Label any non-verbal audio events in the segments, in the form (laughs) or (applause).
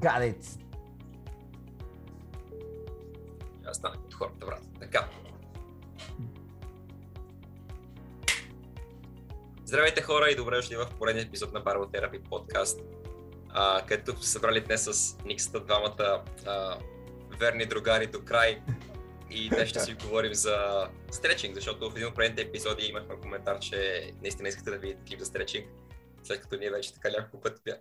It! Аз станах от хората, брат. Така. Здравейте хора и добре дошли в поредния епизод на Барботерапи подкаст, а, където се събрали днес с Никсата, двамата а, верни другари до край. И днес ще си (laughs) говорим за стречинг, защото в един от предните епизоди имахме коментар, че наистина искате да видите клип за стречинг след като ние вече така няколко пъти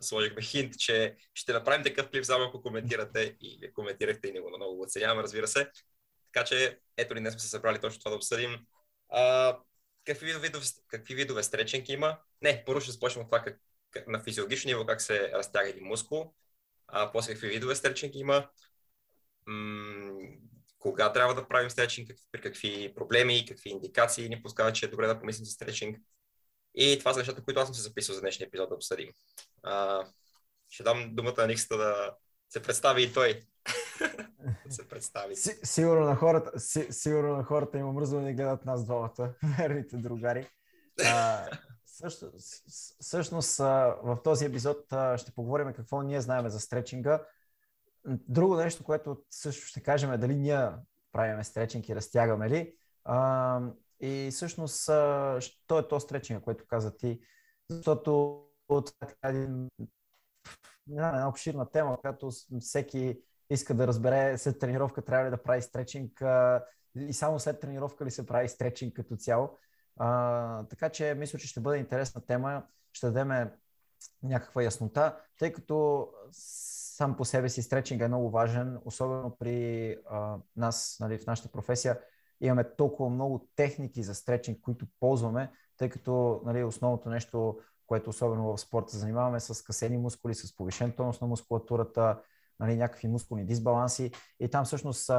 сложихме хинт, че ще направим такъв клип, само ако коментирате и вие коментирахте и него много оценяваме, разбира се. Така че, ето ли днес сме се събрали точно това да обсъдим. А, какви, видове, какви видове стречинг има? Не, първо ще започнем от това как, как, на физиологично ниво как се разтяга един мускул, а после какви видове стречинг има, м- кога трябва да правим стречинг, при какви проблеми, какви индикации ни пускават, че е добре да помислим за стречинг. И това са нещата, които аз съм се записал за днешния епизод да обсъдим. А, ще дам думата на Никста да се представи и той. (laughs) да се представи. Си, сигурно, на хората, си, сигурно на хората има мръзно да гледат нас двамата, (laughs) верните другари. А, също, всъщност в този епизод ще поговорим какво ние знаем за стречинга. Друго нещо, което също ще кажем е дали ние правиме стречинг и разтягаме ли. А, и всъщност, що е то стречинг, което каза ти? Защото това е един, една обширна тема, която всеки иска да разбере след тренировка трябва ли да прави стречинг и само след тренировка ли се прави стречинг като цяло. А, така че мисля, че ще бъде интересна тема. Ще дадем някаква яснота, тъй като сам по себе си стречинг е много важен, особено при а, нас, нали, в нашата професия имаме толкова много техники за стречинг, които ползваме, тъй като нали, основното нещо, което особено в спорта занимаваме с касени мускули, с повишен тонус на мускулатурата, нали, някакви мускулни дисбаланси и там всъщност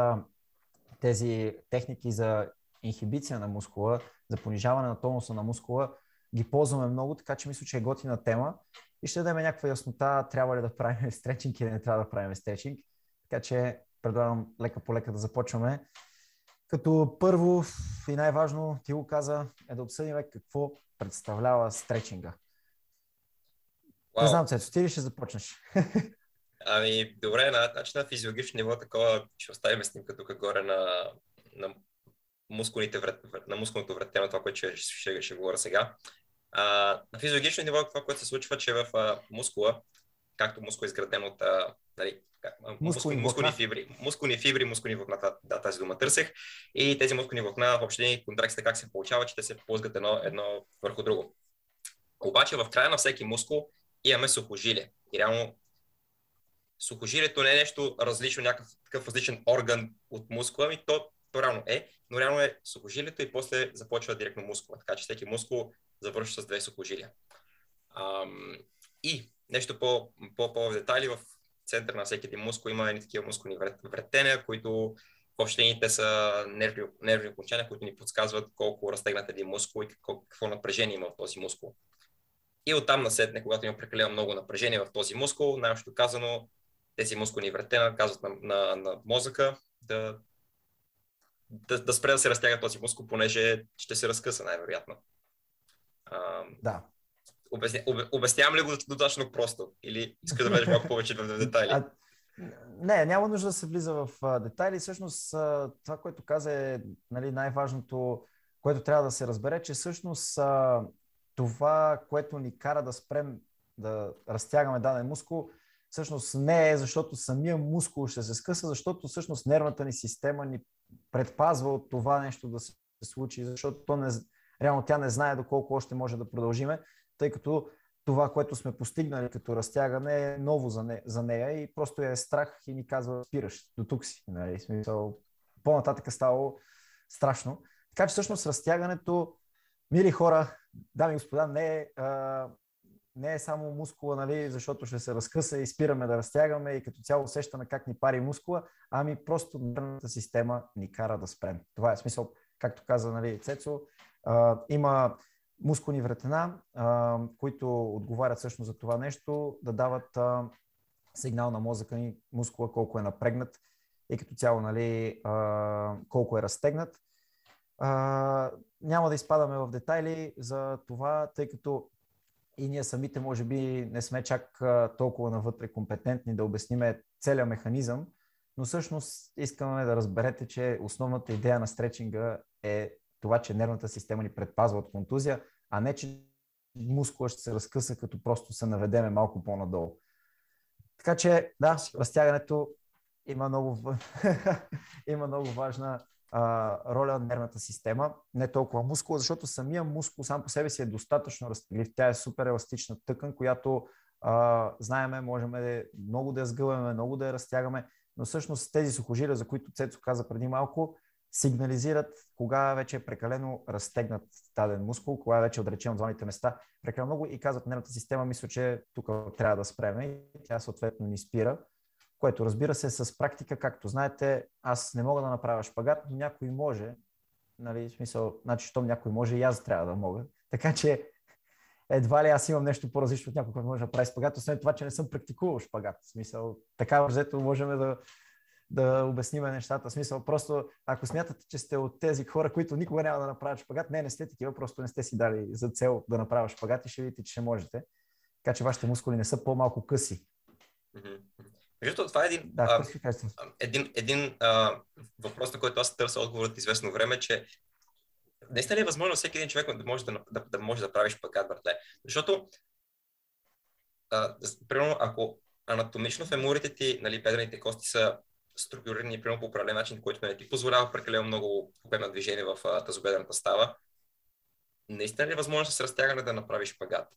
тези техники за инхибиция на мускула, за понижаване на тонуса на мускула, ги ползваме много, така че мисля, че е готина тема и ще дадем някаква яснота, трябва ли да правим стречинг или не трябва да правим стречинг. Така че предлагам лека по лека да започваме. Като първо и най-важно, ти го каза, е да обсъдим какво представлява стречинга. Wow. Не знам, Цецо, ти ли ще започнеш? (laughs) Ами, добре, на, значи на физиологично ниво такова ще оставим снимка тук горе на, на мускулните врат, на мускулното врате, на това, което ще, ще, ще говоря сега. А, на физиологично ниво това, което се случва, че в а, мускула, както мускул е изграден от нали, мускулни, мускулни фибри, мускулни фибри, мускулни влакна, да, тази дума търсех. И тези мускулни влакна в общи контракцията как се получава, че те се плъзгат едно, едно върху друго. Обаче в края на всеки мускул имаме сухожилие. И реално сухожилието не е нещо различно, някакъв такъв различен орган от мускула, ами то, то реално е, но реално е сухожилието и после започва директно мускула. Така че всеки мускул завършва с две сухожилия. Ам, и нещо по, по, по в детайли в център на всеки един мускул има едни такива мускулни вретения, които в общините са нервни, нервни окончания, които ни подсказват колко разтегнат един мускул и какво, какво напрежение има в този мускул. И оттам насетне, когато има прекалено много напрежение в този мускул, най-общо казано, тези мускулни вретена казват на, на, на мозъка да, да, да спре да се разтяга този мускул, понеже ще се разкъса най-вероятно. А, да. Обясня, обяснявам ли го достатъчно просто? Или иска да влезеш малко повече в детайли? Не, няма нужда да се влиза в детайли. Всъщност това, което каза е нали, най-важното, което трябва да се разбере, че всъщност това, което ни кара да спрем да разтягаме даден мускул, всъщност не е защото самия мускул ще се скъса, защото всъщност нервната ни система ни предпазва от това нещо да се случи, защото то не, реално тя не знае доколко още може да продължиме тъй като това, което сме постигнали като разтягане е ново за, не, за нея и просто е страх и ни казва спираш, до тук си. Нали? Смисъл, по-нататък е ставало страшно. Така че всъщност разтягането, мили хора, дами и господа, не е, а, не е само мускула, нали, защото ще се разкъса и спираме да разтягаме и като цяло усещаме как ни пари мускула, ами просто нервната система ни кара да спрем. Това е смисъл, както каза нали, Цецо, а, има мускулни вретена, които отговарят всъщност за това нещо, да дават сигнал на мозъка ни, мускула колко е напрегнат и като цяло нали, колко е разтегнат. Няма да изпадаме в детайли за това, тъй като и ние самите може би не сме чак толкова навътре компетентни да обясниме целият механизъм, но всъщност искаме да разберете, че основната идея на стречинга е това, че нервната система ни предпазва от контузия, а не, че мускула ще се разкъса, като просто се наведеме малко по-надолу. Така че, да, разтягането има много, (laughs) има много важна а, роля на нервната система, не толкова мускула, защото самия мускул сам по себе си е достатъчно разтеглив. Тя е супер еластична тъкан, която а, знаеме, можем да, много да я сгъваме, много да я разтягаме, но всъщност тези сухожилия, за които Цецо каза преди малко, сигнализират кога вече е прекалено разтегнат даден мускул, кога вече е отдалечен от зоните места прекалено много и казват нервната система, мисля, че тук трябва да спреме и тя съответно ни спира, което разбира се с практика, както знаете, аз не мога да направя шпагат, но някой може, нали, в смисъл, значи, щом някой може и аз трябва да мога. Така че едва ли аз имам нещо по-различно от някой, който може да прави шпагат, освен това, че не съм практикувал шпагат. В смисъл, така взето можем да, да обясниме нещата. В смисъл, просто ако смятате, че сте от тези хора, които никога няма да направят шпагат, не, не сте такива, просто не сте си дали за цел да направя шпагат и ще видите, че ще можете. Така че вашите мускули не са по-малко къси. Между това е един, да, а, един, един а, въпрос, на който аз търся отговор от известно време, че наистина ли е възможно всеки един човек да може да, да, да може да прави шпагат, братле? Защото, а, примерно, ако анатомично фемурите ти, нали, бедрените кости са структурирани примерно по определен начин, който не ти позволява прекалено много обем на движение в тазобедрената става, наистина ли е възможно с разтягане да направиш шпагат?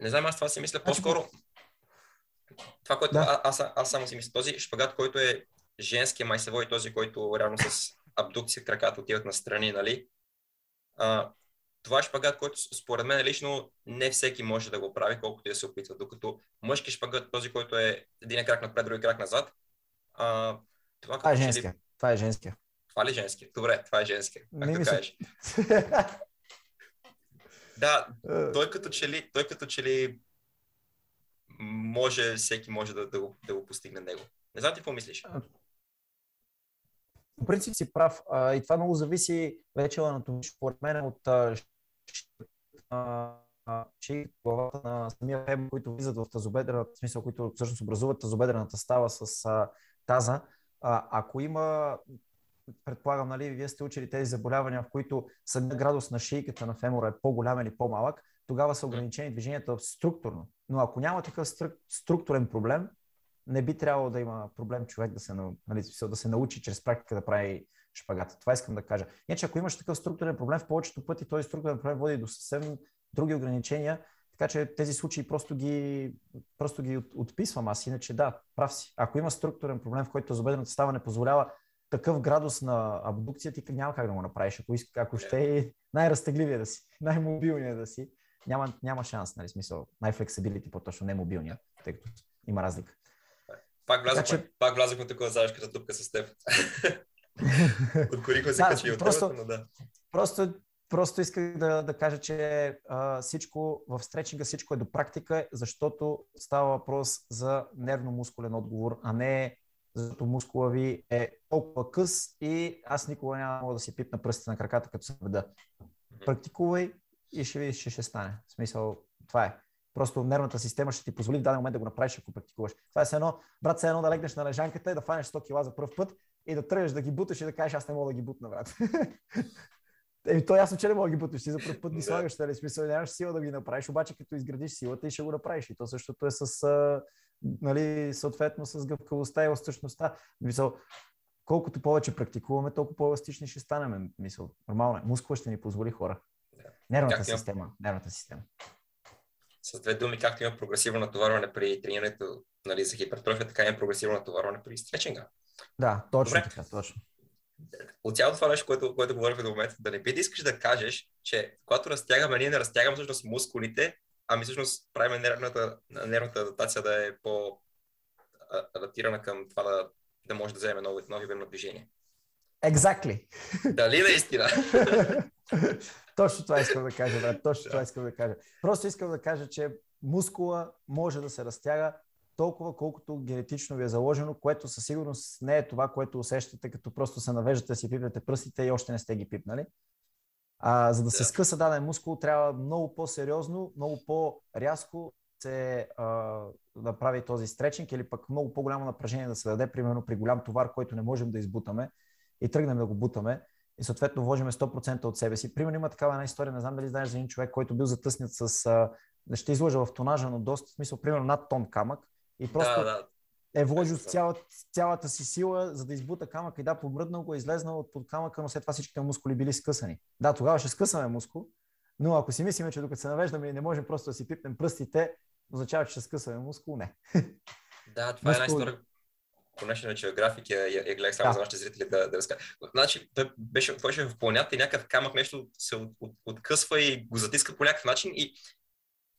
Не знам, аз това си мисля значи, по-скоро. Това, което да. аз, аз само си мисля, този шпагат, който е женския майсево и този, който реално с абдукция краката отиват на страни, нали? А, това е шпагат, който според мен лично не всеки може да го прави, колкото и да се опитва. Докато мъжки шпагат, този, който е един крак напред, други крак назад, а, това, това е женския. Ли... Това е женския. Това ли е женския? Добре, това е женския. Как да кажеш? (laughs) да, е. той като че ли, той като че ли може, всеки може да, да, го, да го постигне него. Не знам ти какво мислиш? По принцип си прав. А, и това много зависи вече анатомично, според мен, от че главата на самия феб, които влизат в тазобедрената, в смисъл, които всъщност образуват тазобедрената става с а, таза. А, ако има, предполагам, нали, вие сте учили тези заболявания, в които самия градус на шийката на фемора е по-голям или по-малък, тогава са ограничени движенията структурно. Но ако няма такъв структурен проблем, не би трябвало да има проблем човек да се, нали, да се научи чрез практика да прави шпагата. Това искам да кажа. Иначе, ако имаш такъв структурен проблем, в повечето пъти този структурен проблем води до съвсем други ограничения, така че тези случаи просто ги, просто ги отписвам аз. Иначе да, прав си. Ако има структурен проблем, в който тазобедрената става не позволява такъв градус на абдукция, ти няма как да го направиш. Ако, иска, ако ще е най-разтегливия да си, най-мобилния да си, няма, няма шанс, нали, смисъл, най-флексибилити, по-точно не мобилния, тъй като има разлика. Пак влязахме, че... пак влязахме тук за като тупка с теб. (laughs) Откорихме се да, качи от просто, но да. Просто, просто исках да, да кажа, че а, всичко в стречинга всичко е до практика, защото става въпрос за нервно-мускулен отговор, а не защото мускула ви е толкова къс и аз никога няма мога да си пипна пръстите на краката, като се веда. Практикувай и ще видиш, че ще стане. В смисъл, това е. Просто нервната система ще ти позволи в даден момент да го направиш, ако практикуваш. Това е едно, брат, се едно да легнеш на лежанката и да фанеш 100 кила за първ път и да тръгнеш да ги буташ и да кажеш, аз не мога да ги бутна, брат. (laughs) Еми, то ясно, че не мога да ги буташ. Ти за първ път ги слагаш, нали? Смисъл, нямаш сила да ги направиш, обаче като изградиш силата и ще го направиш. И то същото е с, нали, съответно, с гъвкавостта и еластичността. Мисъл, колкото повече практикуваме, толкова по-еластични ще станем. Мисъл, нормално е. Мускула ще ни позволи хора. Нервната система. Нервната система с две думи, както има прогресивно натоварване при тренирането нали, за хипертрофия, така има прогресивно натоварване при стречинга. Да, точно Добре. така, точно. От цялото това нещо, което, което говорихме до момента, да не би да искаш да кажеш, че когато разтягаме, ние не разтягаме всъщност мускулите, ами всъщност правим нервната, нервната адаптация да е по-адаптирана към това да, да може да вземе нови, нови на движение. Exactly. Дали наистина? (laughs) Точно това искам да кажа, брат. Точно това искам да кажа. Просто искам да кажа, че мускула може да се разтяга толкова, колкото генетично ви е заложено, което със сигурност не е това, което усещате, като просто се навеждате си пипнете пръстите и още не сте ги пипнали. А, за да се скъса даден мускул, трябва много по-сериозно, много по-рязко се а, да прави този стречинг или пък много по-голямо напрежение да се даде, примерно при голям товар, който не можем да избутаме и тръгнем да го бутаме и съответно вложиме 100% от себе си. Примерно има такава една история, не знам дали знаеш за един човек, който бил затъснят с, а, ще изложа в тонажа, но доста, в смисъл, примерно над тон камък и просто Да, да. е вложил цялата, цялата си сила, за да избута камък и да, помръднал го, е излезнал от под камъка, но след това всичките му мускули били скъсани. Да, тогава ще скъсаме мускул, но ако си мислиме, че докато се навеждаме и не можем просто да си пипнем пръстите, означава, че ще скъсаме мускул, не. Да, това е една Мускул- история, по National Geographic я, я, я гледах само Да. за нашите зрители да, да разкажа. Значи, той беше, той беше в планята и някакъв камък нещо се от, от, откъсва и го затиска по някакъв начин и,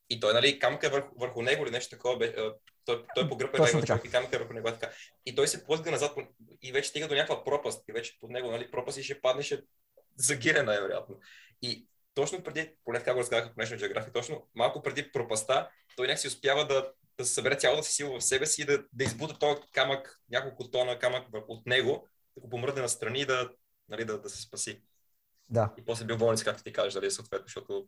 и той, нали, камък е върху, върху него или нещо такова, бе, той, той погръпа така. човек и камък е върху него. Така. И той се плъзга назад и вече стига до някаква пропаст. И вече под него, нали, пропаст и ще падне, ще загине най-вероятно. И точно преди, поне така го разказаха по National Geographic, точно малко преди пропаста, той някакси успява да, да събере цялата си сила в себе си и да, да избута този камък, няколко тона камък от него, да го помръдне настрани и да, нали, да, да се спаси. Да, И после бил в болница, както ти кажеш, дали съответно, защото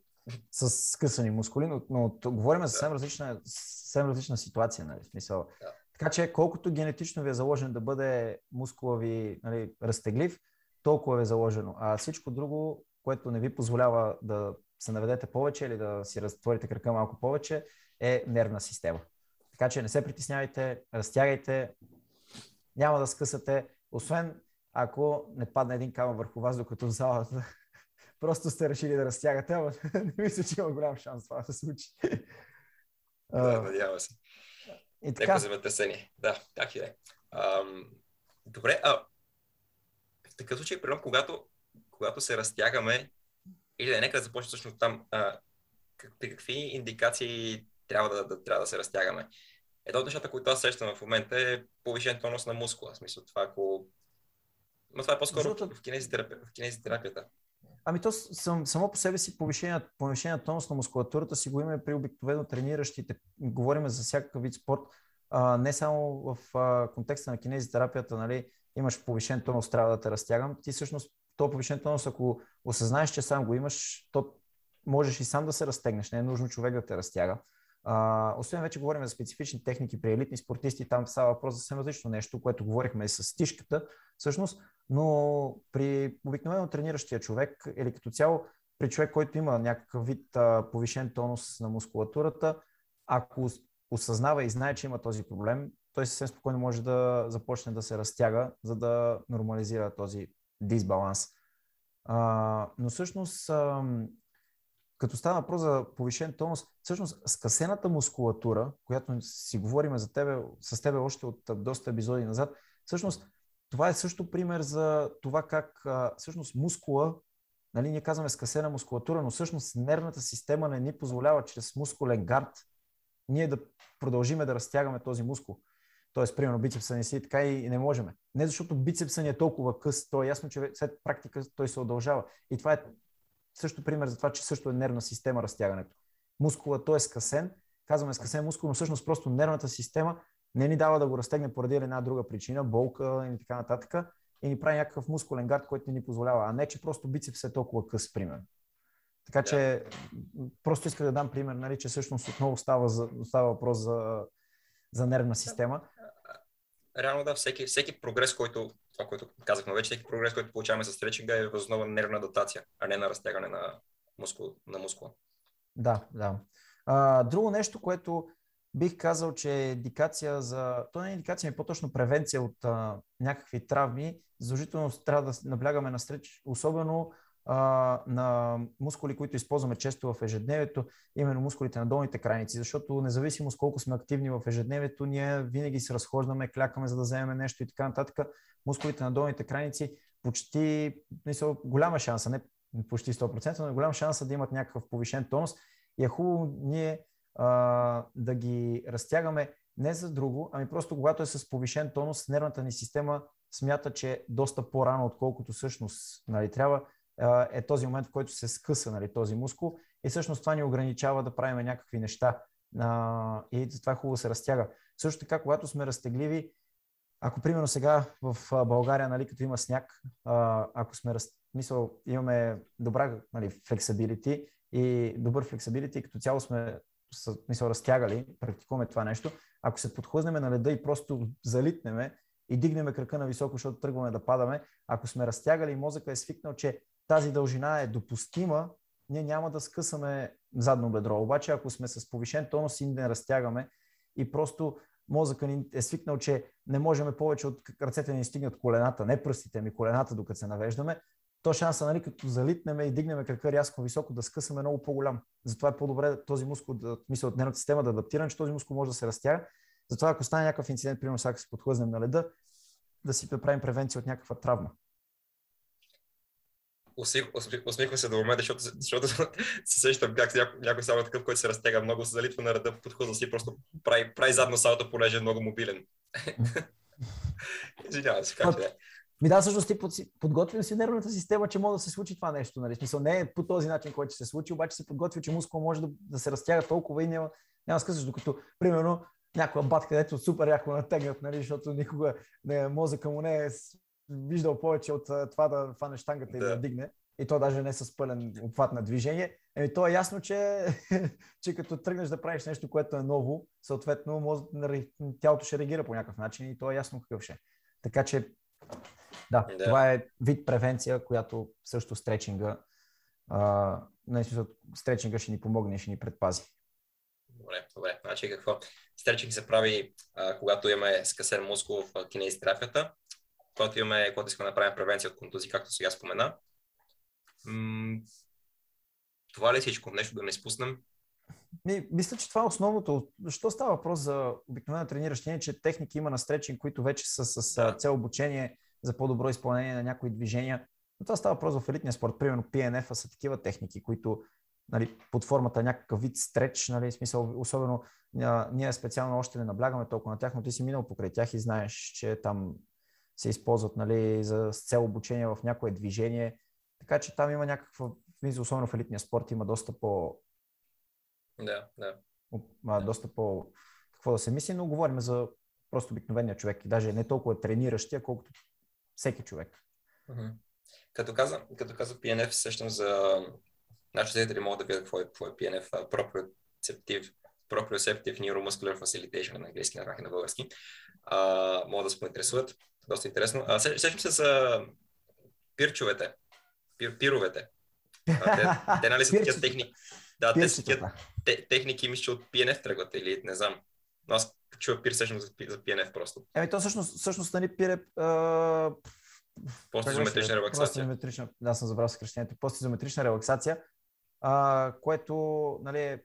с скъсани мускули, но, но говорим за съвсем различна, съвсем различна ситуация, нали, в смисъл. Да. Така че колкото генетично ви е заложен да бъде мускула ви нали, разтеглив, толкова ви е заложено. А всичко друго, което не ви позволява да се наведете повече или да си разтворите крака малко повече, е нервна система. Така че не се притеснявайте, разтягайте, няма да скъсате, освен ако не падне един камък върху вас, докато в залата (laughs) просто сте решили да разтягате, ама (laughs) не мисля, че има голям шанс това да се случи. Да, А, надявам се. и Леко така, земетресение. Да, так и е. Ам, добре, а в такъв случай, примерно, когато, когато се разтягаме, или да, нека да започнем всъщност там, а, как, при какви индикации трябва да, да, трябва да се разтягаме? Едно от нещата, които аз срещам в момента е повишен тонус на мускула. В смисъл това, ако... Но това е по-скоро Защото- в, кинезитерапи... в кинезитерапията. Ами то сам, само по себе си повишение, повишение тонус на мускулатурата си го имаме при обикновено трениращите. Говорим за всякакъв вид спорт. А, не само в а, контекста на кинезитерапията, нали, имаш повишен тонус, трябва да те разтягам. Ти всъщност то повишен тонус, ако осъзнаеш, че сам го имаш, то можеш и сам да се разтегнеш. Не е нужно човек да те разтяга. А, освен вече говорим за специфични техники при елитни спортисти, там става въпрос за съвсем различно нещо, което говорихме и с стишката, всъщност, но при обикновено трениращия човек или като цяло при човек, който има някакъв вид а, повишен тонус на мускулатурата, ако ос- осъзнава и знае, че има този проблем, той съвсем спокойно може да започне да се разтяга, за да нормализира този дисбаланс. А, но всъщност, ам, като става въпрос за повишен тонус, всъщност скъсената мускулатура, която си говорим за тебе, с тебе още от доста епизоди назад, всъщност това е също пример за това как всъщност мускула, нали, ние казваме скъсена мускулатура, но всъщност нервната система не ни позволява чрез мускулен гард ние да продължиме да разтягаме този мускул. Тоест, примерно, бицепса не си така и не можем. Не защото бицепса ни е толкова къс, то е ясно, че след практика той се удължава. И това е също пример за това, че също е нервна система разтягането. Мускула, той е скъсен, казваме скъсен мускул, но всъщност просто нервната система не ни дава да го разтегне поради една друга причина, болка и така нататък, и ни прави някакъв мускулен гард, който не ни позволява, а не, че просто бицепс е толкова къс, примерно. Така че просто исках да дам пример, нали, че всъщност отново става, за, става въпрос за, за нервна система. Реално да, всеки, всеки прогрес, който, това, което казахме вече, всеки прогрес, който получаваме с стречинга е възоснова на нервна адаптация, а не на разтягане на, мускул, на мускула. Да, да. А, друго нещо, което бих казал, че е индикация за... То не е индикация, а по-точно превенция от а, някакви травми. Задължително трябва да наблягаме на стреч, особено а, на мускули, които използваме често в ежедневието, именно мускулите на долните крайници, защото независимо с колко сме активни в ежедневието, ние винаги се разхождаме, клякаме, за да вземем нещо и така нататък. Мускулите на долните крайници почти, мисля, голяма шанса, не почти 100%, но е голям шанс да имат някакъв повишен тонус. И е хубаво ние а, да ги разтягаме не за друго, ами просто когато е с повишен тонус, нервната ни система смята, че е доста по-рано, отколкото всъщност нали, трябва, е този момент, в който се скъса нали, този мускул и всъщност това ни ограничава да правим някакви неща а, и затова е хубаво се разтяга. Също така, когато сме разтегливи, ако примерно сега в България, нали, като има сняг, а, ако сме раз, мисъл, имаме добра нали, флексабилити и добър флексабилити, като цяло сме мисъл, разтягали, практикуваме това нещо. Ако се подхлъзнем на леда и просто залитнеме и дигнем крака на високо, защото тръгваме да падаме, ако сме разтягали мозъка е свикнал, че тази дължина е допустима, ние няма да скъсаме задно бедро. Обаче, ако сме с повишен тонус и не разтягаме и просто мозъка ни е свикнал, че не можем повече от ръцете ни стигнат колената, не пръстите ми, колената, докато се навеждаме, то шанса, нали, като залитнем и дигнем крака рязко високо, да скъсаме много по-голям. Затова е по-добре този мускул, да, мисля, от нервната система да адаптира, че този мускул може да се разтяга. Затова, ако стане някакъв инцидент, примерно, сега се подхлъзнем на леда, да си правим превенция от някаква травма. Усмихвам се до момента, защото, защото (laughs) се сещам как някой, някой само такъв, който се разтега много, се залитва на ръда, подхожда си просто прави, прави задно салто, понеже е много мобилен. (laughs) Извинявам се, как е. Ми да, всъщност ти подготвил си нервната система, че може да се случи това нещо. Нали? Смисъл не е по този начин, който се случи, обаче си подготвил, че мускул може да, да се разтяга толкова и няма, няма скъсаш, докато, примерно, някоя батка, където супер яко натегнат, нали? защото никога не, мозъка му не е виждал повече от това да фане штангата и да, да дигне. И то даже не с пълен обхват на движение. Еми, то е ясно, че, (laughs) че като тръгнеш да правиш нещо, което е ново, съответно моз... тялото ще реагира по някакъв начин и то е ясно какъв ще. Е. Така че да, да, това е вид превенция, която също стречинга, а, не смисъл, стречинга ще ни помогне, ще ни предпази. Добре, добре. Значи какво? Стречинг се прави, а, когато имаме скъсен мускул в кинезитерапията, когато имаме, когато искаме да направим превенция от контузии, както сега спомена. М- това ли е всичко? Нещо да не изпуснем? Ми, мисля, че това е основното. Защо става въпрос за обикновено трениращи, че техники има на стречинг, които вече са с да. цел обучение за по-добро изпълнение на някои движения. Но това става въпрос в елитния спорт. Примерно PNF са такива техники, които нали, под формата някакъв вид стреч, нали, смисъл, особено а, ние специално още не наблягаме толкова на тях, но ти си минал покрай тях и знаеш, че там се използват нали, за с цел обучение в някое движение. Така че там има някаква, особено в елитния спорт, има доста по... Да, да. А, доста по... Какво да се мисли, но говорим за просто обикновения човек и даже не толкова трениращия, колкото всеки човек. Като каза, като каза PNF, сещам за нашите зрители могат да видят какво е, какво е PNF, Proprioceptive, Proprioceptive Neuromuscular Facilitation на английски, на на български. А, могат да се поинтересуват. Доста интересно. А, сещам се за пирчовете, пир, пировете. А, те, те нали са такива техники? Да, те са такива те, техники, мисля, от PNF тръгват или не знам. Но аз чува пир всъщност за, за PNF просто. Еми, то всъщност, всъщност нали, пир е... Постизометрична релаксация. Постизометрична, да, съм забрал съкрещението. Постизометрична релаксация, а, което, нали,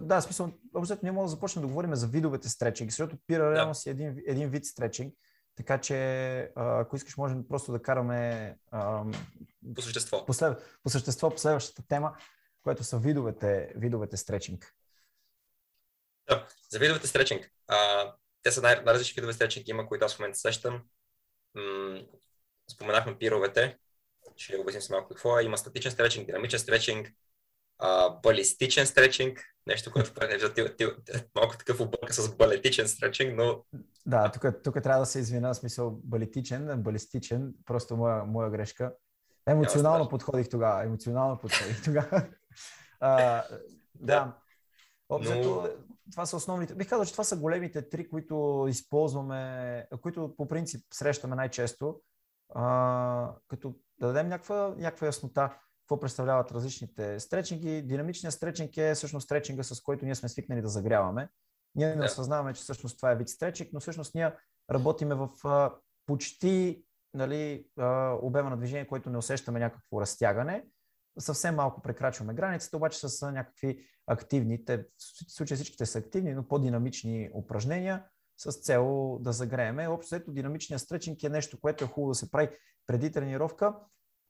да, смисъл, общо ние можем да започнем да говорим за видовете стретчинг, защото пира реално си един, един вид стретчинг, така че ако искаш, можем просто да караме а, по същество. По, след, по същество по следващата тема, което са видовете, видовете стретчинг. Да, за видовете стречинг. А, те са най- различни видове стречинг има, които аз в момента сещам. М- споменахме пировете. Ще обясним си малко какво е. Има статичен стречинг, динамичен стречинг, а, балистичен стречинг, нещо, което е ти, ти, малко такъв обърка с балетичен стречинг, но... Да, тук, тук трябва да се извина, смисъл балетичен, балистичен, просто моя, моя грешка. Емоционално подходих тогава, емоционално подходих тогава. (laughs) а, да. Обзето, Но... това са основните. Бих казал, че това са големите три, които използваме, които по принцип срещаме най-често, а, като да дадем някаква, някаква яснота какво представляват различните стречинги. Динамичният стречинг е всъщност стречинга, с който ние сме свикнали да загряваме. Ние не осъзнаваме, че всъщност това е вид стречинг, но всъщност ние работиме в а, почти нали, а, обема на движение, който не усещаме някакво разтягане съвсем малко прекрачваме границата, обаче с някакви активни, те, в случая всичките са активни, но по-динамични упражнения с цел да загрееме. Общо ето динамичният стречинг е нещо, което е хубаво да се прави преди тренировка,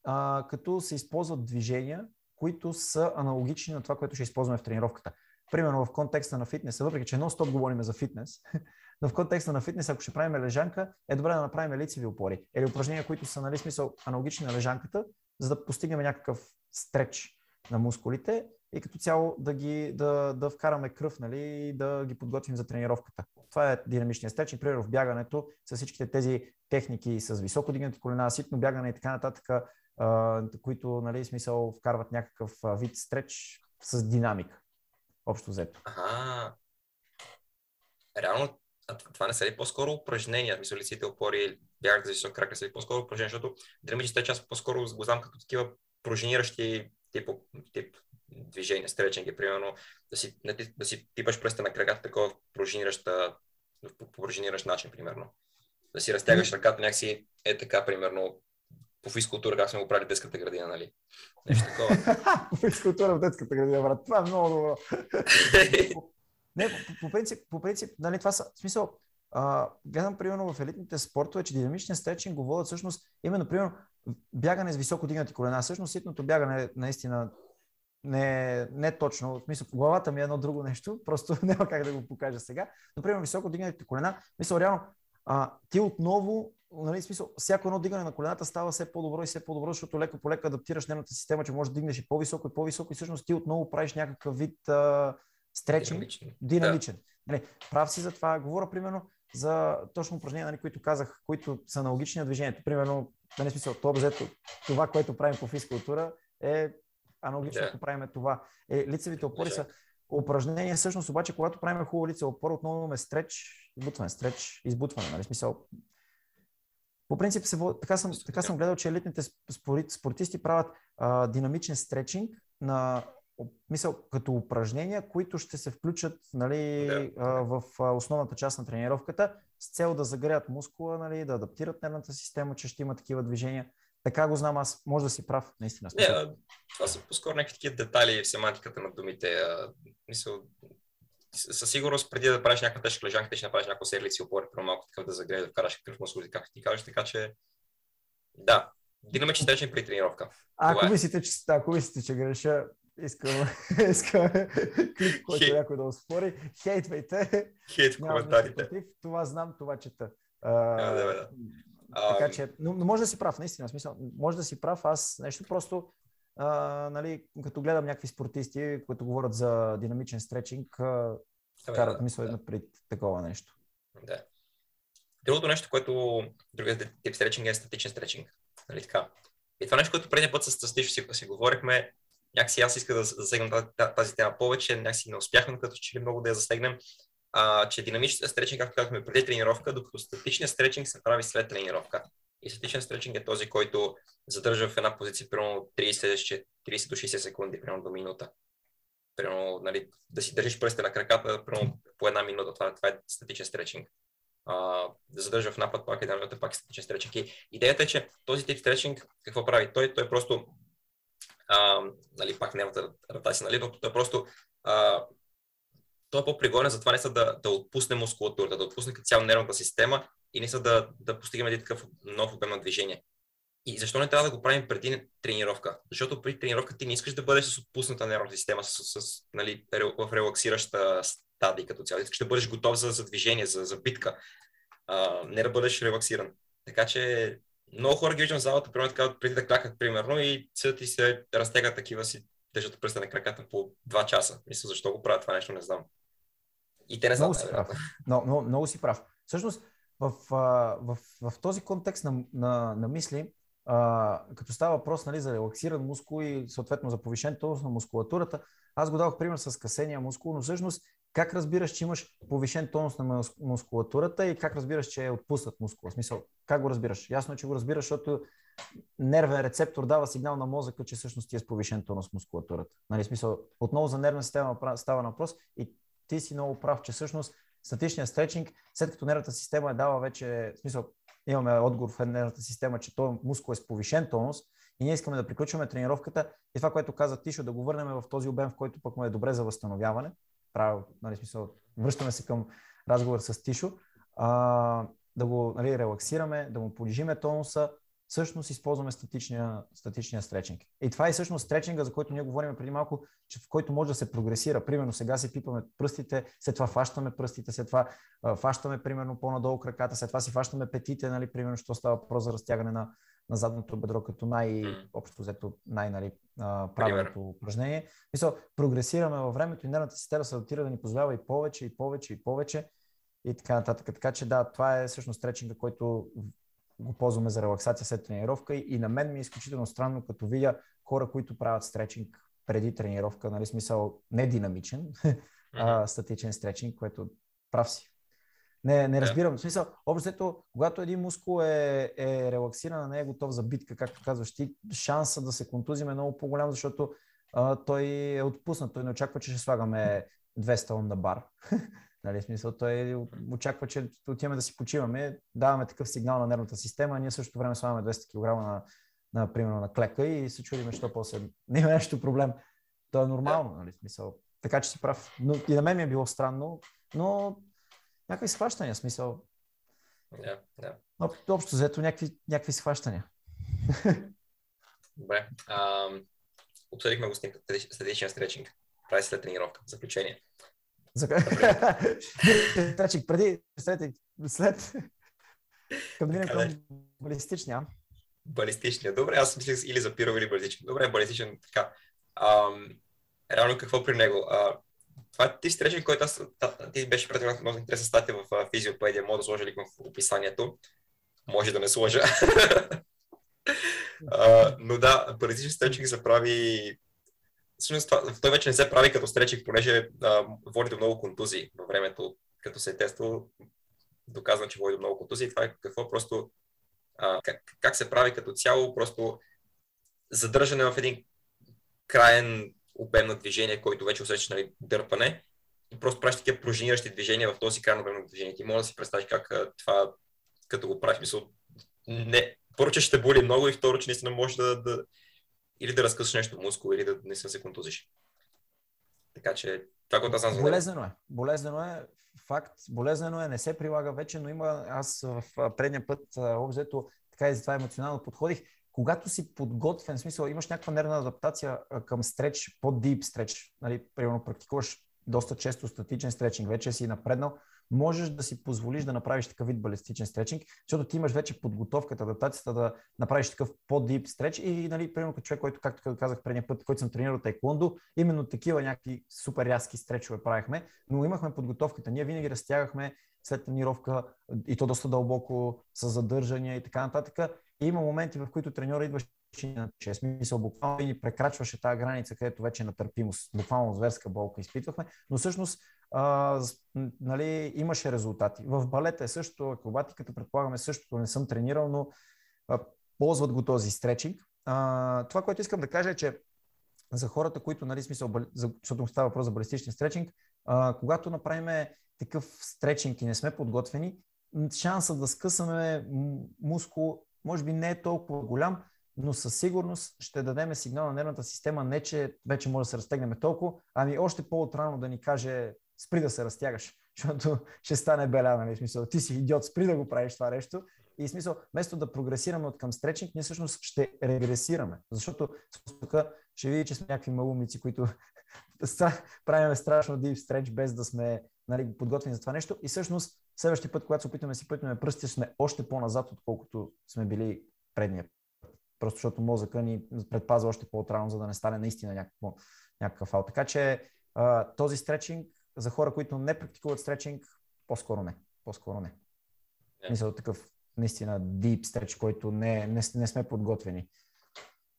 а, като се използват движения, които са аналогични на това, което ще използваме в тренировката. Примерно в контекста на фитнеса, въпреки че нон-стоп говорим за фитнес, (laughs) но в контекста на фитнес, ако ще правим лежанка, е добре да направим лицеви опори или упражнения, които са нали, смисъл аналогични на лежанката, за да постигнем някакъв стреч на мускулите и като цяло да, ги, да, да вкараме кръв нали, и да ги подготвим за тренировката. Това е динамичният стреч. И примерно в бягането с всичките тези техники с високо дигнати колена, ситно бягане и така нататък, които, нали, смисъл, вкарват някакъв вид стреч с динамика. Общо взето. Ага. Реално, това не са ли по-скоро упражнения? Мисля, лиците опори, бягат за висок крак, не са ли по-скоро упражнения, защото драмичните част по-скоро го знам като такива пружиниращи тип, тип движения, стречинги, примерно да си, да си типаш пръста на краката такова пружинираща, по пружиниращ начин, примерно. Да си разтягаш ръката някакси е така, примерно, по физкултура, как сме го правили детската градина, нали? Нещо такова. (laughs) по физкултура в детската градина, брат. Това е много добро. (laughs) Не, по, по, принцип, по принцип, нали, това са, в смисъл, а, гледам, примерно, в елитните спортове, че динамичният стретчинг го водят всъщност, именно, примерно, бягане с високо дигнати колена. Всъщност, ситното бягане наистина не, не точно. В смисъл, главата ми е едно друго нещо, (laughs) просто няма как да го покажа сега. Но, примерно, високо дигнатите колена, мисля, реално, а, ти отново, нали, смисъл, всяко едно дигане на колената става все по-добро и все по-добро, защото леко по леко адаптираш нервната система, че можеш да дигнеш и по-високо и по-високо и всъщност ти отново правиш някакъв вид а, стречинг, динамичен. динамичен. Да. Нали, прав си за това. Говоря примерно за точно упражнения, нали, които казах, които са аналогични на движението. Примерно, нали, смисъл, това, взето, това, което правим по физкултура е аналогично, да. ако правим това. Е, лицевите опори са упражнения, всъщност обаче, когато правим хубаво лице опора, отново имаме стреч, избутване, стреч, избутване, нали, смисъл. По принцип, се, така, съм, така съм гледал, че елитните спортисти правят а, динамичен стречинг на мисъл, като упражнения, които ще се включат нали, да. в основната част на тренировката с цел да загреят мускула, нали, да адаптират нервната система, че ще има такива движения. Така го знам аз. Може да си прав, наистина. Не, това са по-скоро някакви такива детайли в семантиката на думите. Мисъл, със сигурност, преди да правиш някаква тежка лежанка, ти ще направиш някакво серлици опори, про малко такъв да загрееш, да вкараш какъв мускул, както ти кажеш, така че да, динамичен стечен при тренировка. А, ако, е. мислите, че, ако мислите, че греша, искам, (laughs) искам клип, който Хей. някой да успори. Хейтвайте. Хейт в коментарите. Това знам, това чета. А, да, да, Така че, но, но може да си прав, наистина, смисъл, може да си прав, аз нещо просто, а, нали, като гледам някакви спортисти, които говорят за динамичен стречинг, а, карат да, мисъл да. при такова нещо. Да. Другото нещо, което другият тип стречинг е статичен стречинг. Нали така? И това нещо, което преди път с Статично си, си говорихме, някакси аз иска да засегнем тази, тази тема повече, някакси не успяхме като че ли много да я засегнем, а, че динамичният стречинг, както казахме, преди тренировка, докато статичният стречинг се прави след тренировка. И статичен стречинг е този, който задържа в една позиция примерно 30, 30 до 60 секунди, примерно до минута. Примерно, нали, да си държиш пръстите на краката примерно, по една минута. Това, това е статичен стречинг. А, да задържа в напад пак една минута, пак е статичен стречинг. И идеята е, че този тип стречинг какво прави? Той, той просто а, нали, пак нямате адаптация, нали, той просто а, той е по-пригоден за това не са да, да отпусне мускулатурата, да отпусне цяло нервната система и не са да, да постигаме един такъв нов обем на движение. И защо не трябва да го правим преди тренировка? Защото при тренировка ти не искаш да бъдеш с отпусната нервна система, с, с, нали, в релаксираща стадия като цяло. Искаш да бъдеш готов за, за движение, за, за битка, а, не да бъдеш релаксиран. Така че много хора ги виждам в залата, примерно така, преди да клякат, примерно, и съдят и се разтягат такива си, държат пръста на краката по 2 часа. Мисля, защо го правят това нещо, не знам. И те не знаят. Много си прав. Много, много, много си прав. Всъщност, в, в, в, в този контекст на, на, на мисли, а, като става въпрос нали, за релаксиран мускул и съответно за повишен тонус на мускулатурата, аз го дадох пример с касения мускул, но всъщност как разбираш, че имаш повишен тонус на мускулатурата и как разбираш, че е отпуснат мускула? В смисъл, как го разбираш? Ясно е, че го разбираш, защото нервен рецептор дава сигнал на мозъка, че всъщност ти е с повишен тонус мускулатурата. Нали, смисъл, отново за нервна система става въпрос и ти си много прав, че всъщност статичният стретчинг, след като нервната система е дала вече, в смисъл, имаме отговор в нервната система, че този мускул е с повишен тонус и ние искаме да приключваме тренировката и това, което каза Тишо, да го върнем в този обем, в който пък му е добре за възстановяване. Правил, нали, смисъл, връщаме се към разговор с Тишо, а, да го нали, релаксираме, да му понижиме тонуса, всъщност използваме статичния, статичния стречинг. И това е всъщност стречинга, за който ние говорим преди малко, че в който може да се прогресира. Примерно сега си пипаме пръстите, след това фащаме пръстите, след това а, фащаме примерно по-надолу краката, след това си фащаме петите, нали, примерно, що става въпрос за разтягане на, на задното бедро, като най-общо взето най- нали, правилното упражнение. Мисъл, прогресираме във времето и нервната система се адаптира да ни позволява и повече, и повече, и повече и така нататък. Така че да, това е всъщност стречинга, който го ползваме за релаксация след тренировка и на мен ми е изключително странно, като видя хора, които правят стречинг преди тренировка, нали, смисъл не динамичен, (laughs) а статичен стречинг, което прав си. Не, не разбирам. Yeah. В смисъл, общо когато един мускул е, е релаксиран, не е готов за битка, както казваш ти, шанса да се контузим е много по-голям, защото а, той е отпуснат. Той не очаква, че ще слагаме 200 он на бар. (laughs) нали, смисъл, той очаква, че отиваме да си почиваме, даваме такъв сигнал на нервната система, а ние също време слагаме 200 кг на, на, примерно, на клека и се чудиме, що после (laughs) не има нещо проблем. То е нормално, нали, смисъл. Така че си прав. Но, и на мен ми е било странно, но някакви схващания, смисъл. Да, да. Общо взето някакви, някакви схващания. Добре. А, обсъдихме го с следващия стречинг. Прави след тренировка. Заключение. За... Тречик, (laughs) преди, след, след... Към минем към балистичния. Балистичния. Добре, аз мислих или за пиров или балистичен. Добре, балистичен, така. Ам, реално какво при него? А, това е ти стречи, който аз, ти беше предлагал много интересна статия в физиопедия, мога да сложа лик в описанието. Може да не сложа. (laughs) uh, но да, паразитичен стречинг се прави всъщност той вече не се прави като стречик, понеже а, води до много контузии във времето, като се е тествал, доказано, че води до много контузии. Това е какво просто, а, как, как се прави като цяло, просто задържане в един краен обем на движение, който вече усещаш нали, дърпане и просто правиш такива пружиниращи движения в този крайно обем на движение. Ти може да си представиш как това, като го правиш, мисъл, не, първо, че ще боли много и второ, че наистина може да, да или да разкъсаш нещо мускул, или да не се контузиш. Така че това, което аз знам Болезнено е. Болезнено е. Факт. Болезнено е. Не се прилага вече, но има... Аз в предния път, обзето, така и затова емоционално подходих. Когато си подготвен, в смисъл, имаш някаква нервна адаптация към стреч, по-дип стреч, нали, примерно практикуваш доста често статичен стречинг, вече си напреднал, можеш да си позволиш да направиш такъв вид балистичен стречинг, защото ти имаш вече подготовката, адаптацията да направиш такъв по-дип стреч и, нали, примерно като човек, който, както казах предния път, който съм тренирал тайкондо, именно такива някакви супер рязки стречове правихме, но имахме подготовката. Ние винаги разтягахме след тренировка и то доста дълбоко, с задържания и така нататък. И има моменти, в които треньора идваше на 6 смисъл, буквално и ни прекрачваше тази граница, където вече е натърпимост, буквално зверска болка изпитвахме, но всъщност а, нали, имаше резултати. В балета е също, акробатиката предполагаме същото, не съм тренирал, но а, ползват го този стречинг. А, това, което искам да кажа е, че за хората, които, нали, смисъл, защото става въпрос за балистичен стречинг, а, когато направим такъв стречинг и не сме подготвени, шанса да скъсаме мускул може би не е толкова голям, но със сигурност ще дадем сигнал на нервната система, не че вече може да се разтегнем толкова, ами още по-отрано да ни каже спри да се разтягаш, (laughs) защото ще стане беля, нали? Смисъл, ти си идиот, спри да го правиш това нещо. И смисъл, вместо да прогресираме от към стречинг, ние всъщност ще регресираме. Защото тук ще види, че сме някакви малумици, които (laughs) правим страшно дип стреч, без да сме нали, подготвени за това нещо. И всъщност, следващия път, когато се опитаме да си пътваме пръстите, сме още по-назад, отколкото сме били предния Просто защото мозъка ни предпазва още по-отрано, за да не стане наистина някакво, някакъв фал. Така че този стречинг за хора, които не практикуват стречинг, по-скоро не. По-скоро не. Yeah. Мисля, такъв наистина deep стреч, който не, не, не сме подготвени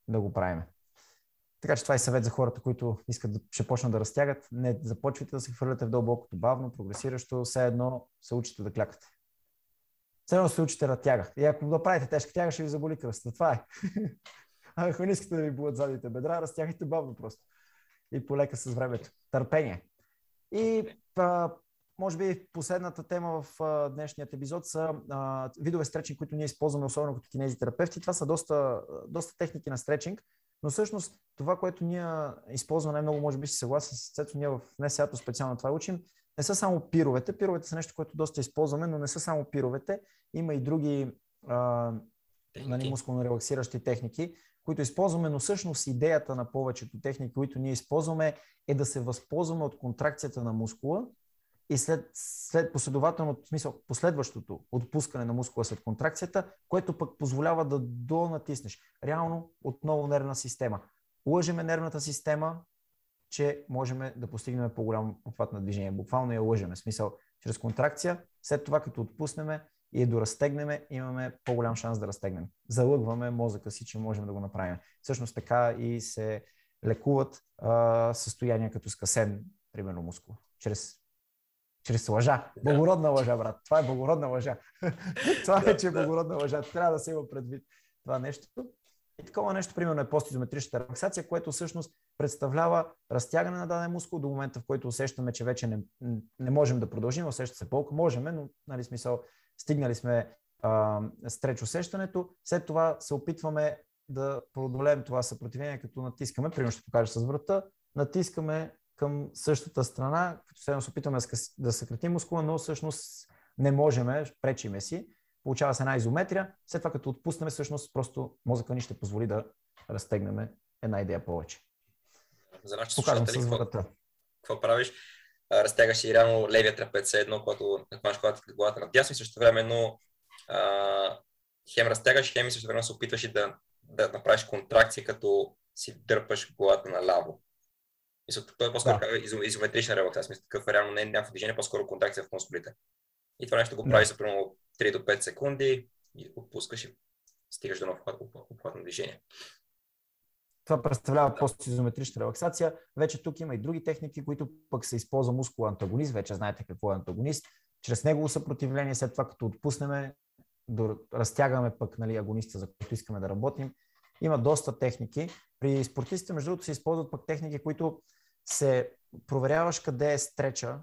да го правим. Така че това е съвет за хората, които искат да ще почнат да разтягат. Не започвайте да се хвърляте в дълбокото, бавно, прогресиращо, все едно се учите да клякате. Все едно се учите да тяга. И ако да правите тежка тяга, ще ви заболи кръста. Това е. А (laughs) ако не искате да ви болят задните бедра, разтягайте бавно просто. И полека с времето. Търпение. И а, може би последната тема в а, днешният епизод са а, видове стречинг, които ние използваме, особено като кинезитерапевти. Това са доста, доста техники на стречинг, но всъщност това, което ние използваме най-много, може би си съгласен с Цецо, ние в НСА-то специално това учим, не са само пировете. Пировете са нещо, което доста използваме, но не са само пировете. Има и други а, нали, мускулно релаксиращи техники, които използваме, но всъщност идеята на повечето техники, които ние използваме, е да се възползваме от контракцията на мускула и след, след последователно, в смисъл, последващото отпускане на мускула след контракцията, което пък позволява да донатиснеш. Реално отново нервна система. Лъжеме нервната система, че можем да постигнем по-голям обхват на движение. Буквално я лъжеме. В смисъл, чрез контракция, след това като отпуснеме, и доразтегнем, имаме по-голям шанс да разтегнем. Залъгваме мозъка си, че можем да го направим. Всъщност така и се лекуват а, състояния като скъсен, примерно мускул, чрез, чрез лъжа. Благородна лъжа, брат. Това е благородна лъжа. (laughs) това вече е благородна лъжа. Трябва да се има предвид това нещо. И такова нещо, примерно, е постизометричната релаксация, което всъщност представлява разтягане на даден мускул до момента, в който усещаме, че вече не, не можем да продължим, усеща се болка, можем, но нали, смисъл, стигнали сме а, стреч усещането, след това се опитваме да преодолеем това съпротивление, като натискаме, примерно ще покажа с врата, натискаме към същата страна, като се опитваме да съкратим мускула, но всъщност не можем, пречиме си, получава се една изометрия, след това като отпуснем, всъщност просто мозъка ни ще позволи да разтегнем една идея повече. За нашите слушатели, какво, какво правиш? Разтягаш и реално левия трапец е едно, когато наклониш главата, главата надясно и също време, но а, хем разтягаш, хем и също време се опитваш да, да направиш контракция, като си дърпаш главата наляво. Мисля, това е по-скоро да. изометрична релаксация. Мисля, такъв реално не е някакво движение, по-скоро контракция в мускулите. И това нещо го да. правиш за примерно 3 до 5 секунди и отпускаш и стигаш до ново обхватно движение. Това представлява постизометрична релаксация. Вече тук има и други техники, които пък се използва мускул антагонист. Вече знаете какво е антагонист. Чрез негово съпротивление, след това като отпуснеме, разтягаме пък нали, агониста, за който искаме да работим. Има доста техники. При спортистите, между другото, се използват пък техники, които се проверяваш къде е стреча,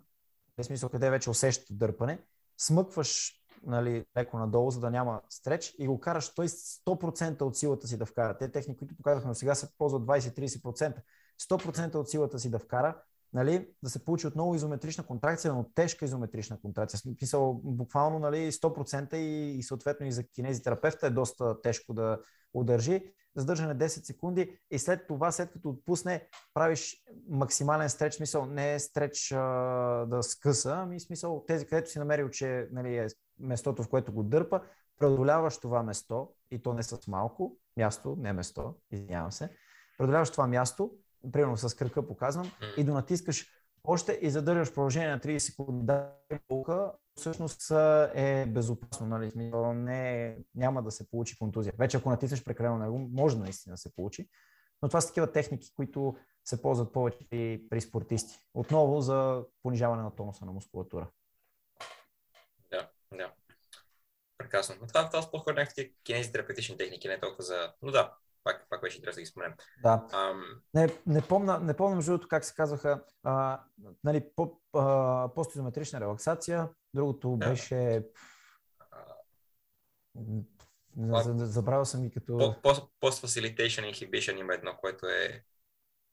в смисъл къде вече усещате дърпане, смъкваш нали, леко надолу, за да няма стреч и го караш той 100% от силата си да вкара. Те техники, които показахме сега, се ползват 20-30%. 100% от силата си да вкара, нали, да се получи отново изометрична контракция, но тежка изометрична контракция. Смисъл, буквално нали, 100% и, и съответно и за кинезитерапевта е доста тежко да удържи. Задържане 10 секунди и след това, след като отпусне, правиш максимален стреч, смисъл не е стреч а, да скъса, ами смисъл тези, където си намерил, че нали, е местото, в което го дърпа, преодоляваш това место, и то не с малко, място, не место, извинявам се, преодоляваш това място, примерно с кръка показвам, и да натискаш още и задържаш продължение на 30 секунди болка, всъщност е безопасно, нали? Не, няма да се получи контузия. Вече ако натиснеш прекалено него, може наистина да се получи, но това са такива техники, които се ползват повече при, при спортисти. Отново за понижаване на тонуса на мускулатура. Да. Прекрасно. Но това, това по-скоро някакви кинезитерапевтични техники, не толкова за... Но да, пак, пак беше интересно да ги споменем. Да. Ам... Не, не, помня, не помня между другото как се казваха а, нали, по, а, постизометрична релаксация, другото да. беше... Забравял съм и като... Post-facilitation inhibition има едно, което е...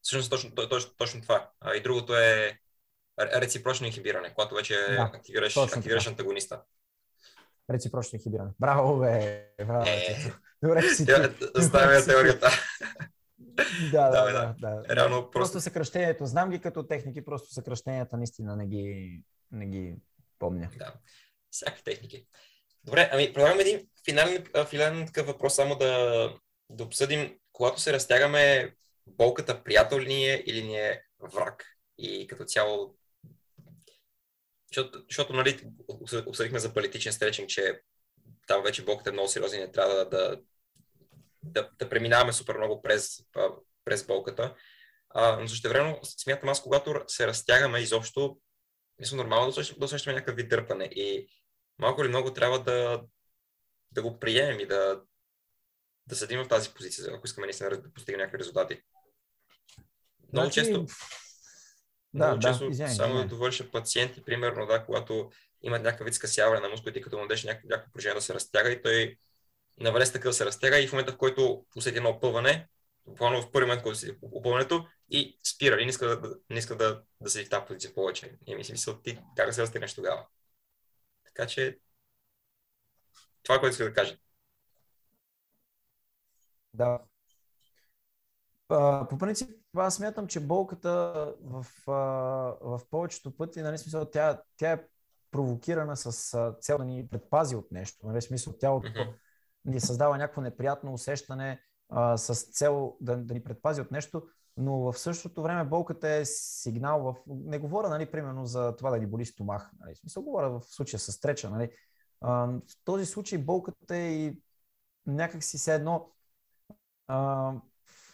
Всъщност точно, точно, точно това. А, и другото е реципрочно инхибиране, когато вече да, активираш, активираш антагониста. Реципрочно инхибиране. Браво, бе! Браво, е, Добре, си Оставяме теорията. да, да, да, да. Реално просто... просто съкръщението. Знам ги като техники, просто съкръщенията наистина не ги, не ги помня. Да, всякакви техники. Добре, ами предлагам един финален, финален такъв въпрос, само да, да обсъдим, когато се разтягаме, болката приятел ли ни е или ни е враг? И като цяло защото, защото нали, обсъдихме за политичен стретчинг, че там вече болката е много сериозна и не трябва да, да, да, да преминаваме супер много през, през болката. А, но също време смятам аз, когато се разтягаме изобщо, мисля нормално да усещаме някакъв вид дърпане. И малко или много трябва да, да го приемем и да, да седим в тази позиция, ако искаме наистина да постигнем някакви резултати. Много значи, често да, Много често да, извиня, само да довърша пациенти, примерно, да, когато имат някакъв вид скъсяване на мускулите, като му дадеш някакво, някакво положение да се разтяга и той навале такъв се разтяга и в момента, в който усети едно опъване, буквално в първи момент, който си опъването и спира и не иска да, не иска да, да седи в позиция повече. И ми си ти как да се разтегнеш тогава. Така че това, което иска да кажа. Да. По принцип, аз смятам, че болката в, в повечето пъти, нали, смисъл, тя, тя е провокирана с цел да ни предпази от нещо. Нали, смисъл, тялото mm-hmm. ни създава някакво неприятно усещане а, с цел да, да ни предпази от нещо, но в същото време болката е сигнал в... Не говоря, нали, примерно, за това да ни боли стомах. Нали, смисъл, говоря в случая с стреча. Нали, А, в този случай болката е и някак си все едно а,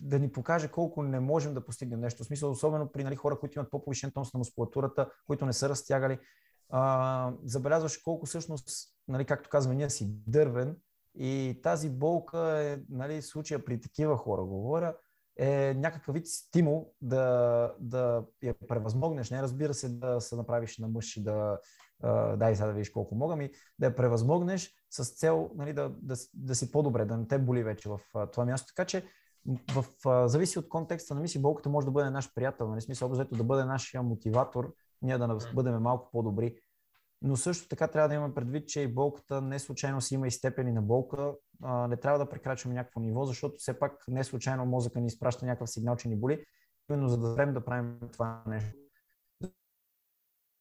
да ни покаже колко не можем да постигнем нещо. В смисъл, особено при нали, хора, които имат по-повишен тонус на мускулатурата, които не са разтягали. А, забелязваш колко всъщност, нали, както казваме, ние си дървен и тази болка е, нали, случая при такива хора, говоря, е някакъв вид стимул да, да я превъзмогнеш. Не разбира се да се направиш на мъж и да дай сега да видиш колко мога, ми да я превъзмогнеш с цел нали, да, да, да си по-добре, да не те боли вече в това място. Така че в, в, зависи от контекста на мисли, болката може да бъде наш приятел, нали, смисъл, обзето да бъде нашия мотиватор, ние да бъдем малко по-добри. Но също така трябва да имаме предвид, че и болката не случайно си има и степени на болка. А, не трябва да прекрачваме някакво ниво, защото все пак не случайно мозъка ни изпраща някакъв сигнал, че ни боли, именно за да време да правим това нещо.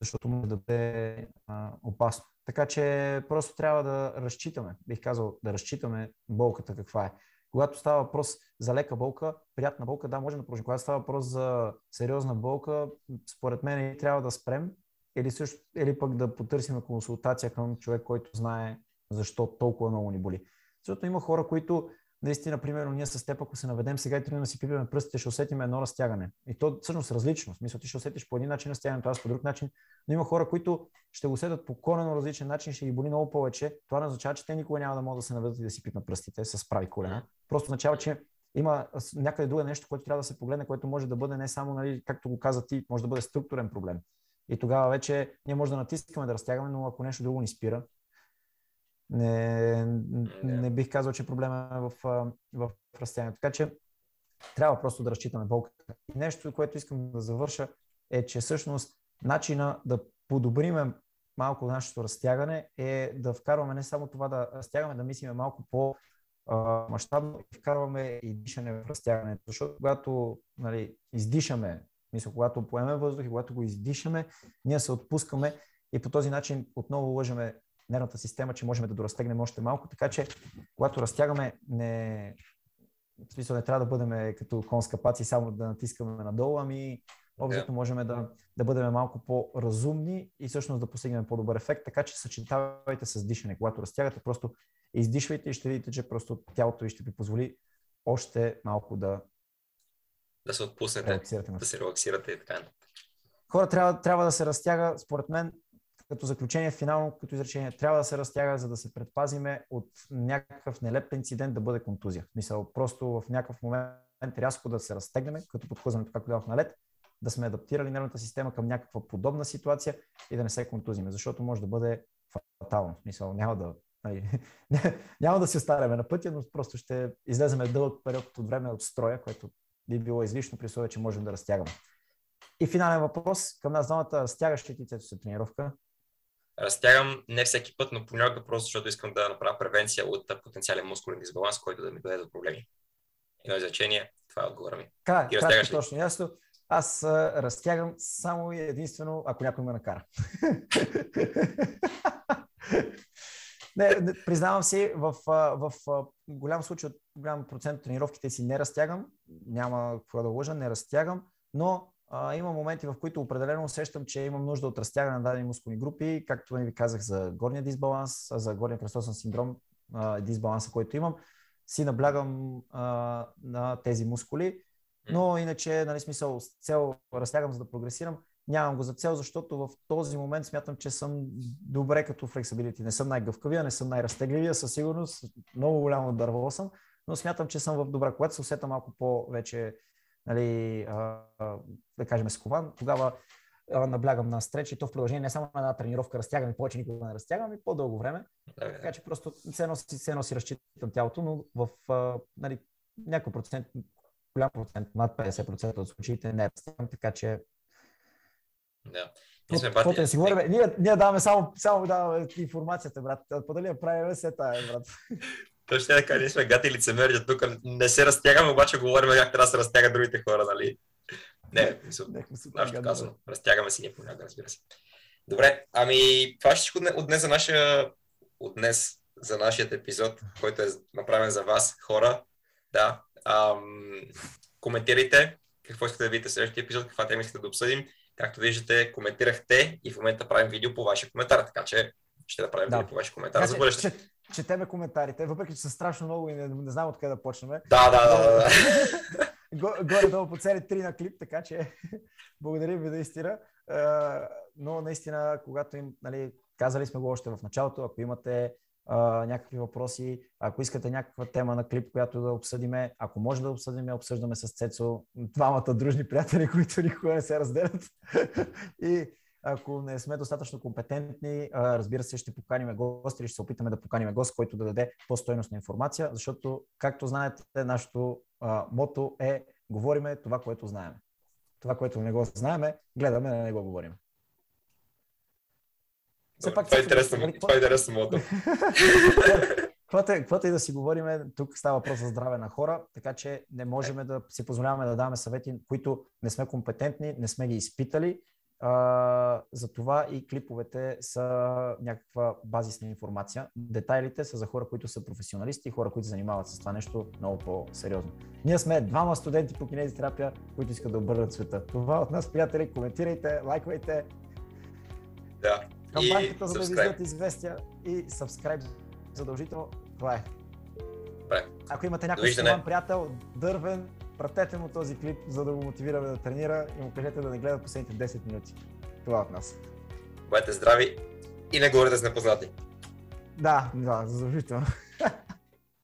Защото може да бъде а, опасно. Така че просто трябва да разчитаме, бих казал, да разчитаме болката каква е. Когато става въпрос за лека болка, приятна болка, да, можем да продължим. Когато става въпрос за сериозна болка, според мен трябва да спрем или, също, или пък да потърсим консултация към човек, който знае защо толкова много ни боли. Защото има хора, които наистина, примерно, ние с теб, ако се наведем сега и тръгнем да си пипаме пръстите, ще усетим едно разтягане. И то всъщност различно. В смисъл, ти ще усетиш по един начин разтягането, аз по друг начин. Но има хора, които ще го усетят по корено различен начин, ще ги боли много повече. Това не означава, че те никога няма да могат да се наведат и да си пипнат пръстите с прави колена. Просто означава, че има някъде друго нещо, което трябва да се погледне, което може да бъде не само, нали, както го каза ти, може да бъде структурен проблем. И тогава вече ние може да натискаме да разтягаме, но ако нещо друго ни спира, не, не бих казал, че проблема е в, в разтягането. Така че трябва просто да разчитаме болката. И нещо, което искам да завърша, е, че всъщност начина да подобриме малко нашето разтягане е да вкарваме не само това да разтягаме, да мислиме малко по мащабно и вкарваме и дишане в разтягането. Защото когато нали, издишаме, мисля, когато поемем въздух и когато го издишаме, ние се отпускаме и по този начин отново лъжаме нервната система, че можем да доразтегнем още малко. Така че, когато разтягаме, не, в смисъл не трябва да бъдем като конска паци, само да натискаме надолу, ами обзето yeah. можем да, да бъдем малко по-разумни и всъщност да постигнем по-добър ефект, така че съчетавайте с дишане. Когато разтягате, просто издишвайте и ще видите, че просто тялото ви ще ви позволи още малко да да се отпуснете, да се релаксирате и така. Хора трябва, трябва да се разтяга, според мен, като заключение, финално, като изречение, трябва да се разтяга, за да се предпазиме от някакъв нелеп инцидент да бъде контузия. Мисъл, просто в някакъв момент рязко да се разтегнем, като подхлъзването, както дадох на лед, да сме адаптирали нервната система към някаква подобна ситуация и да не се контузиме, защото може да бъде фатално. Мисъл, няма да, нали, (laughs) няма да се стараме на пътя, но просто ще излеземе дълъг период от време от строя, което би било излишно при условие, че можем да разтягаме. И финален въпрос към нас двамата. Разтягаш ли ти се тренировка? Разтягам не всеки път, но понякога просто защото искам да направя превенция от потенциален мускулен дисбаланс, който да ми даде до проблеми. Едно изречение, това е отговора ми. Така, кратко, точно ясно. Аз а, разтягам само и единствено, ако някой ме накара. (laughs) не, не, признавам си, в, в, в голям случай, от голям процент от тренировките си не разтягам, няма какво да лъжа, не разтягам, но а, има моменти, в които определено усещам, че имам нужда от разтягане на дадени мускулни групи, както ви казах за горния дисбаланс, за горния кръстосен синдром, а, дисбаланса, който имам, си наблягам а, на тези мускули, но иначе, нали, смисъл, с цел разтягам, за да прогресирам, нямам го за цел, защото в този момент смятам, че съм добре като флексибилити. Не съм най-гъвкавия, не съм най-разтегливия, със сигурност, много голямо дърво съм, но смятам, че съм в добра, когато се усета малко по-вече нали, а, да кажем, скован, тогава а, наблягам на стреч и то в продължение не само на една тренировка разтягам и повече никога не разтягам и по-дълго време. Така че просто все носи, все носи разчитам тялото, но в а, нали, някой процент, голям процент, над 50% от случаите не разтягам, така че да. Ние сме бати... Да си говорим, ние, ние даваме само, само даваме информацията, брат. Подали я правим все тая, брат. (laughs) Той ще да ние сме гати лицемери, тук не се разтягаме, обаче говорим как трябва да се разтягат другите хора, нали? Не, нашето казано. Разтягаме си ние понякога, разбира се. Добре, ами това ще от днес за нашия, от днес за нашия епизод, който е направен за вас, хора. Да. Ам, коментирайте какво искате да видите в следващия епизод, каква тема искате да обсъдим. Както виждате, коментирахте и в момента правим видео по вашия коментар, така че ще направим да. по ваш коментар за бъдеще. Че, четеме коментарите, въпреки че са страшно много и не, не знам откъде да почнем. Да, да, да. да. (laughs) Горе-долу по цели три на клип, така че (laughs) благодарим ви наистина. Но наистина, когато им, нали, казали сме го още в началото, ако имате някакви въпроси, ако искате някаква тема на клип, която да обсъдиме, ако може да обсъдиме, обсъждаме с Цецо, двамата дружни приятели, (laughs) които никога не се разделят. и ако не сме достатъчно компетентни, разбира се, ще поканим гост или ще се опитаме да поканим гост, който да даде по-стойностна информация, защото, както знаете, нашето мото е говориме това, което знаем. Това, което не го знаеме, гледаме да не го говорим. Все пак, това, е интересно, това е интересно мото. (laughs) Каквото и да си говорим, тук става въпрос за здраве на хора, така че не можем да си позволяваме да даваме съвети, които не сме компетентни, не сме ги изпитали а, за това и клиповете са някаква базисна информация. Детайлите са за хора, които са професионалисти, хора, които занимават с това нещо много по-сериозно. Ние сме двама студенти по кинезитерапия, които искат да обърнат света. Това от нас, приятели, коментирайте, лайквайте. Да. Кампанията, за да ви известия и subscribe задължително. Това е. Бе. Ако имате някой приятел, дървен, пратете му този клип, за да го мотивираме да тренира и му кажете да не гледа последните 10 минути. Това от нас. Бъдете здрави и не говорите с непознати. Да, да, задължително.